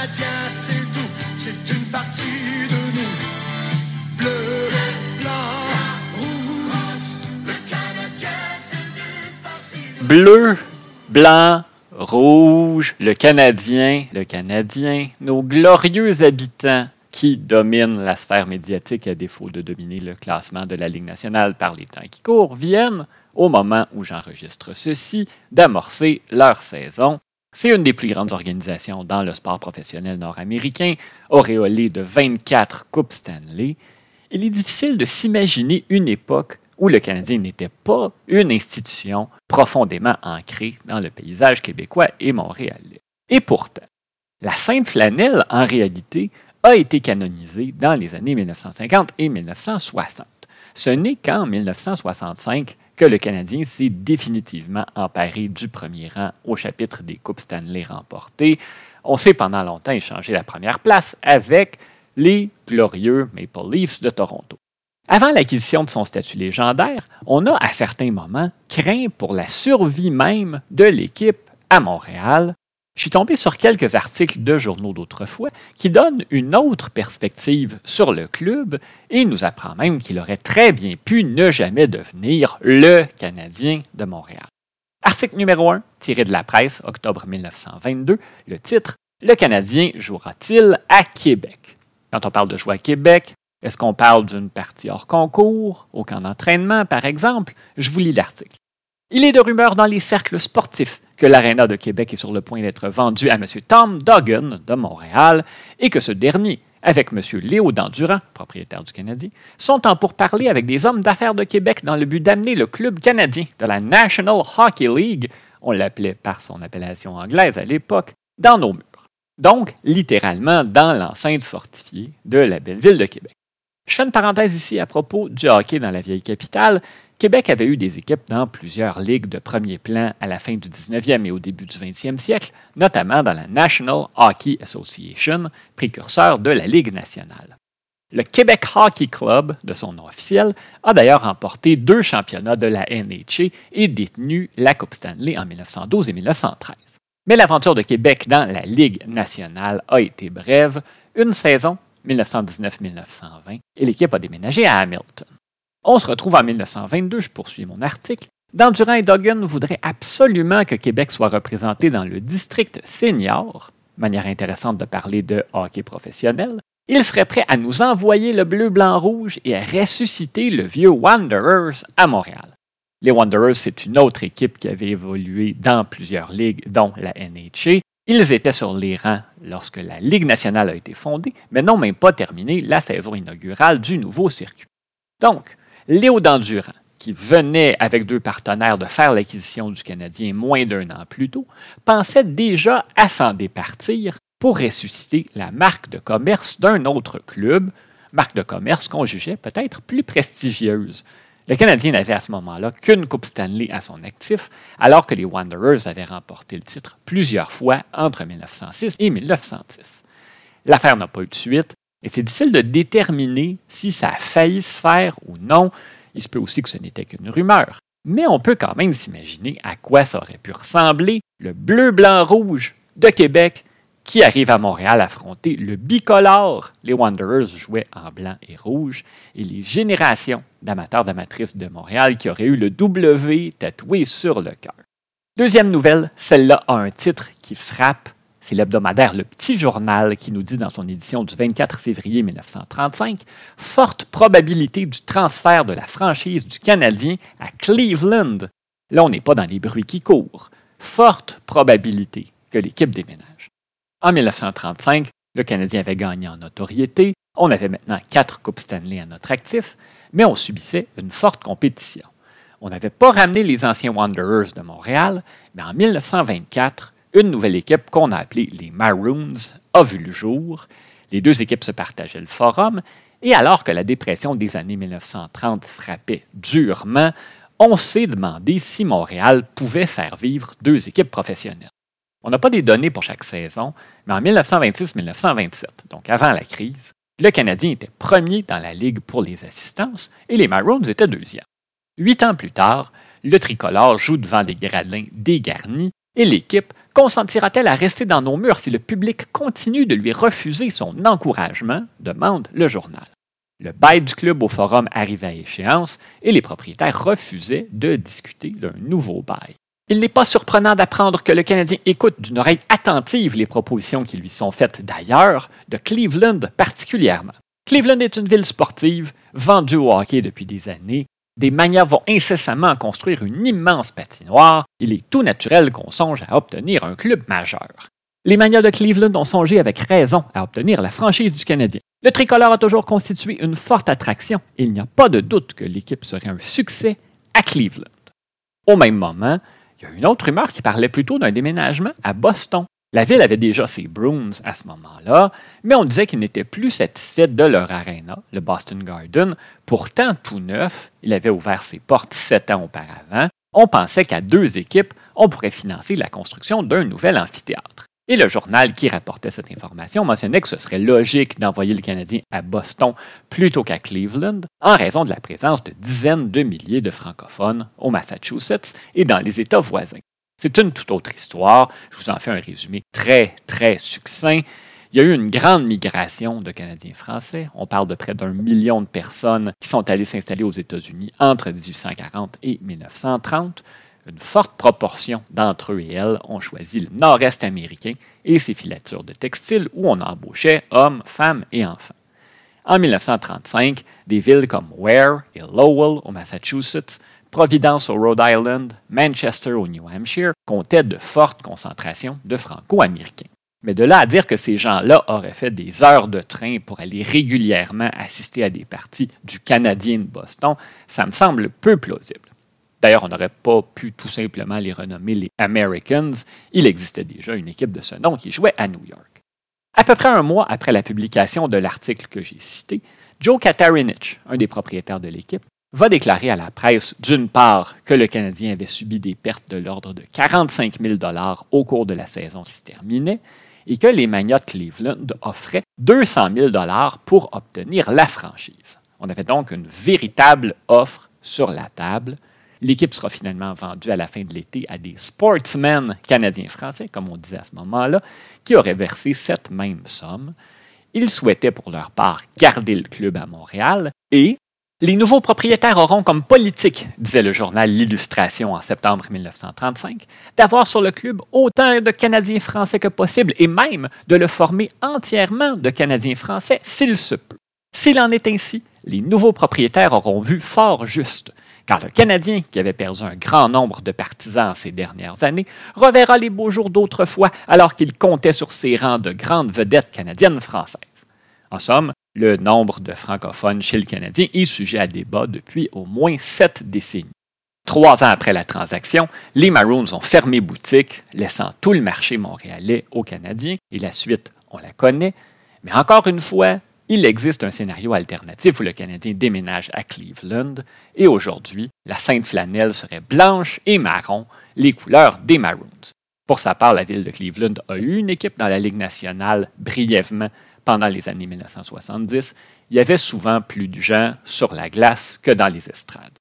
Canadien, c'est tout, c'est une partie de nous. Bleu, blanc, rouge, le Canadien, c'est une partie de Bleu, blanc, rouge, le Canadien, le Canadien, nos glorieux habitants qui dominent la sphère médiatique à défaut de dominer le classement de la Ligue nationale par les temps qui courent, viennent, au moment où j'enregistre ceci, d'amorcer leur saison c'est une des plus grandes organisations dans le sport professionnel nord-américain, auréolée de 24 Coupes Stanley. Il est difficile de s'imaginer une époque où le Canadien n'était pas une institution profondément ancrée dans le paysage québécois et montréalais. Et pourtant, la Sainte Flanelle, en réalité, a été canonisée dans les années 1950 et 1960. Ce n'est qu'en 1965 que le Canadien s'est définitivement emparé du premier rang au chapitre des Coupes Stanley remportées. On s'est pendant longtemps échangé la première place avec les glorieux Maple Leafs de Toronto. Avant l'acquisition de son statut légendaire, on a à certains moments craint pour la survie même de l'équipe à Montréal. Je suis tombé sur quelques articles de journaux d'autrefois qui donnent une autre perspective sur le club et nous apprend même qu'il aurait très bien pu ne jamais devenir le Canadien de Montréal. Article numéro 1, tiré de la presse, octobre 1922, le titre Le Canadien jouera-t-il à Québec? Quand on parle de jouer à Québec, est-ce qu'on parle d'une partie hors concours, au camp d'entraînement, par exemple? Je vous lis l'article. Il est de rumeur dans les cercles sportifs que l'Arena de Québec est sur le point d'être vendu à M. Tom Duggan de Montréal et que ce dernier, avec M. Léo Dandurand, propriétaire du Canadien, sont en pourparlers avec des hommes d'affaires de Québec dans le but d'amener le club canadien de la National Hockey League, on l'appelait par son appellation anglaise à l'époque, dans nos murs. Donc, littéralement dans l'enceinte fortifiée de la belle ville de Québec. Je fais une parenthèse ici à propos du hockey dans la vieille capitale. Québec avait eu des équipes dans plusieurs ligues de premier plan à la fin du 19e et au début du 20e siècle, notamment dans la National Hockey Association, précurseur de la Ligue nationale. Le Québec Hockey Club, de son nom officiel, a d'ailleurs remporté deux championnats de la NHA et détenu la Coupe Stanley en 1912 et 1913. Mais l'aventure de Québec dans la Ligue nationale a été brève, une saison 1919-1920, et l'équipe a déménagé à Hamilton. On se retrouve en 1922, je poursuis mon article. Dandurand et Duggan voudraient absolument que Québec soit représenté dans le district senior, manière intéressante de parler de hockey professionnel. Ils seraient prêts à nous envoyer le bleu, blanc, rouge et à ressusciter le vieux Wanderers à Montréal. Les Wanderers, c'est une autre équipe qui avait évolué dans plusieurs ligues, dont la NHA, ils étaient sur les rangs lorsque la Ligue nationale a été fondée, mais n'ont même pas terminé la saison inaugurale du nouveau circuit. Donc, Léo Dandurand, qui venait avec deux partenaires de faire l'acquisition du Canadien moins d'un an plus tôt, pensait déjà à s'en départir pour ressusciter la marque de commerce d'un autre club, marque de commerce qu'on jugeait peut-être plus prestigieuse, le Canadien n'avait à ce moment-là qu'une Coupe Stanley à son actif, alors que les Wanderers avaient remporté le titre plusieurs fois entre 1906 et 1910. L'affaire n'a pas eu de suite, et c'est difficile de déterminer si ça a failli se faire ou non. Il se peut aussi que ce n'était qu'une rumeur. Mais on peut quand même s'imaginer à quoi ça aurait pu ressembler le bleu-blanc-rouge de Québec qui arrive à Montréal affronter le bicolore. Les Wanderers jouaient en blanc et rouge et les générations d'amateurs d'amatrices de Montréal qui auraient eu le W tatoué sur le cœur. Deuxième nouvelle, celle-là a un titre qui frappe. C'est l'hebdomadaire Le Petit Journal qui nous dit dans son édition du 24 février 1935 Forte probabilité du transfert de la franchise du Canadien à Cleveland. Là, on n'est pas dans les bruits qui courent. Forte probabilité que l'équipe déménage. En 1935, le Canadien avait gagné en notoriété, on avait maintenant quatre Coupes Stanley à notre actif, mais on subissait une forte compétition. On n'avait pas ramené les anciens Wanderers de Montréal, mais en 1924, une nouvelle équipe qu'on a appelée les Maroons a vu le jour. Les deux équipes se partageaient le forum, et alors que la dépression des années 1930 frappait durement, on s'est demandé si Montréal pouvait faire vivre deux équipes professionnelles. On n'a pas des données pour chaque saison, mais en 1926-1927, donc avant la crise, le Canadien était premier dans la Ligue pour les assistances et les Maroons étaient deuxième. Huit ans plus tard, le tricolore joue devant des gradins dégarnis et l'équipe consentira-t-elle à rester dans nos murs si le public continue de lui refuser son encouragement demande le journal. Le bail du club au forum arrivait à échéance et les propriétaires refusaient de discuter d'un nouveau bail. Il n'est pas surprenant d'apprendre que le Canadien écoute d'une oreille attentive les propositions qui lui sont faites d'ailleurs, de Cleveland particulièrement. Cleveland est une ville sportive, vendue au hockey depuis des années. Des manières vont incessamment construire une immense patinoire. Il est tout naturel qu'on songe à obtenir un club majeur. Les manières de Cleveland ont songé avec raison à obtenir la franchise du Canadien. Le tricolore a toujours constitué une forte attraction il n'y a pas de doute que l'équipe serait un succès à Cleveland. Au même moment, il y a une autre rumeur qui parlait plutôt d'un déménagement à Boston. La ville avait déjà ses Bruins à ce moment-là, mais on disait qu'ils n'étaient plus satisfaits de leur aréna, le Boston Garden. Pourtant, tout neuf, il avait ouvert ses portes sept ans auparavant. On pensait qu'à deux équipes, on pourrait financer la construction d'un nouvel amphithéâtre. Et le journal qui rapportait cette information mentionnait que ce serait logique d'envoyer le Canadien à Boston plutôt qu'à Cleveland, en raison de la présence de dizaines de milliers de francophones au Massachusetts et dans les États voisins. C'est une toute autre histoire. Je vous en fais un résumé très, très succinct. Il y a eu une grande migration de Canadiens français. On parle de près d'un million de personnes qui sont allées s'installer aux États-Unis entre 1840 et 1930 une forte proportion d'entre eux et elles ont choisi le nord-est américain et ses filatures de textiles où on embauchait hommes, femmes et enfants. En 1935, des villes comme Ware et Lowell au Massachusetts, Providence au Rhode Island, Manchester au New Hampshire comptaient de fortes concentrations de franco-américains. Mais de là à dire que ces gens-là auraient fait des heures de train pour aller régulièrement assister à des parties du Canadien de Boston, ça me semble peu plausible. D'ailleurs, on n'aurait pas pu tout simplement les renommer les Americans. Il existait déjà une équipe de ce nom qui jouait à New York. À peu près un mois après la publication de l'article que j'ai cité, Joe Katarinich, un des propriétaires de l'équipe, va déclarer à la presse, d'une part, que le Canadien avait subi des pertes de l'ordre de 45 000 au cours de la saison qui se terminait, et que les Magnots de Cleveland offraient 200 000 pour obtenir la franchise. On avait donc une véritable offre sur la table, L'équipe sera finalement vendue à la fin de l'été à des sportsmen canadiens-français, comme on disait à ce moment-là, qui auraient versé cette même somme. Ils souhaitaient pour leur part garder le club à Montréal et les nouveaux propriétaires auront comme politique, disait le journal L'Illustration en septembre 1935, d'avoir sur le club autant de Canadiens français que possible et même de le former entièrement de Canadiens français s'il se peut. S'il en est ainsi, les nouveaux propriétaires auront vu fort juste car le Canadien, qui avait perdu un grand nombre de partisans ces dernières années, reverra les beaux jours d'autrefois alors qu'il comptait sur ses rangs de grandes vedettes canadiennes françaises. En somme, le nombre de francophones chez le Canadien est sujet à débat depuis au moins sept décennies. Trois ans après la transaction, les Maroons ont fermé boutique, laissant tout le marché montréalais aux Canadiens, et la suite, on la connaît. Mais encore une fois, il existe un scénario alternatif où le Canadien déménage à Cleveland et aujourd'hui, la Sainte Flanelle serait blanche et marron, les couleurs des Maroons. Pour sa part, la ville de Cleveland a eu une équipe dans la Ligue nationale brièvement pendant les années 1970. Il y avait souvent plus de gens sur la glace que dans les estrades.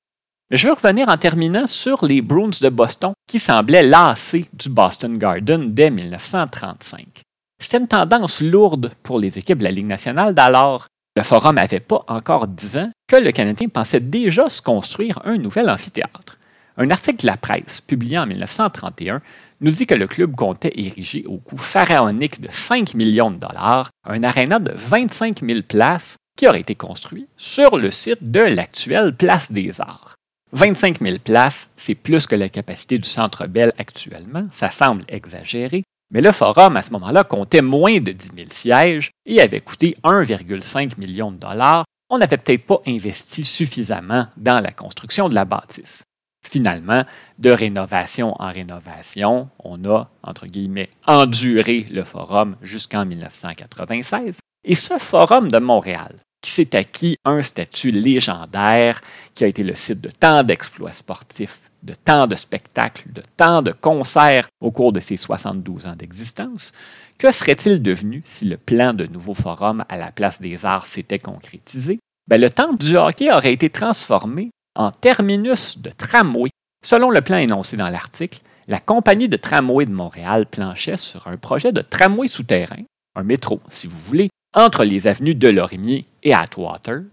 Mais je veux revenir en terminant sur les Bruins de Boston qui semblaient lassés du Boston Garden dès 1935. C'était une tendance lourde pour les équipes de la Ligue nationale d'alors. Le Forum n'avait pas encore dix ans que le Canadien pensait déjà se construire un nouvel amphithéâtre. Un article de la presse, publié en 1931, nous dit que le club comptait ériger au coût pharaonique de 5 millions de dollars un aréna de 25 000 places qui aurait été construit sur le site de l'actuelle Place des Arts. 25 000 places, c'est plus que la capacité du Centre Bell actuellement, ça semble exagéré, mais le forum, à ce moment-là, comptait moins de 10 000 sièges et avait coûté 1,5 million de dollars. On n'avait peut-être pas investi suffisamment dans la construction de la bâtisse. Finalement, de rénovation en rénovation, on a, entre guillemets, enduré le forum jusqu'en 1996. Et ce forum de Montréal, qui s'est acquis un statut légendaire, qui a été le site de tant d'exploits sportifs, de tant de spectacles, de tant de concerts au cours de ses 72 ans d'existence, que serait-il devenu si le plan de nouveau forum à la place des arts s'était concrétisé? Ben, le temple du hockey aurait été transformé en terminus de tramway. Selon le plan énoncé dans l'article, la compagnie de tramway de Montréal planchait sur un projet de tramway souterrain, un métro si vous voulez, entre les avenues de Lorimier et Atwater.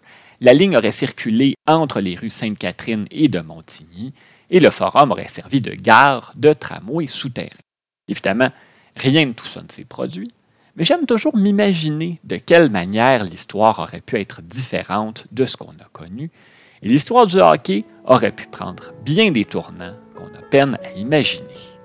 La ligne aurait circulé entre les rues Sainte-Catherine et de Montigny et le forum aurait servi de gare de tramway souterrain. Évidemment, rien de tout ça ne s'est produit, mais j'aime toujours m'imaginer de quelle manière l'histoire aurait pu être différente de ce qu'on a connu, et l'histoire du hockey aurait pu prendre bien des tournants qu'on a peine à imaginer.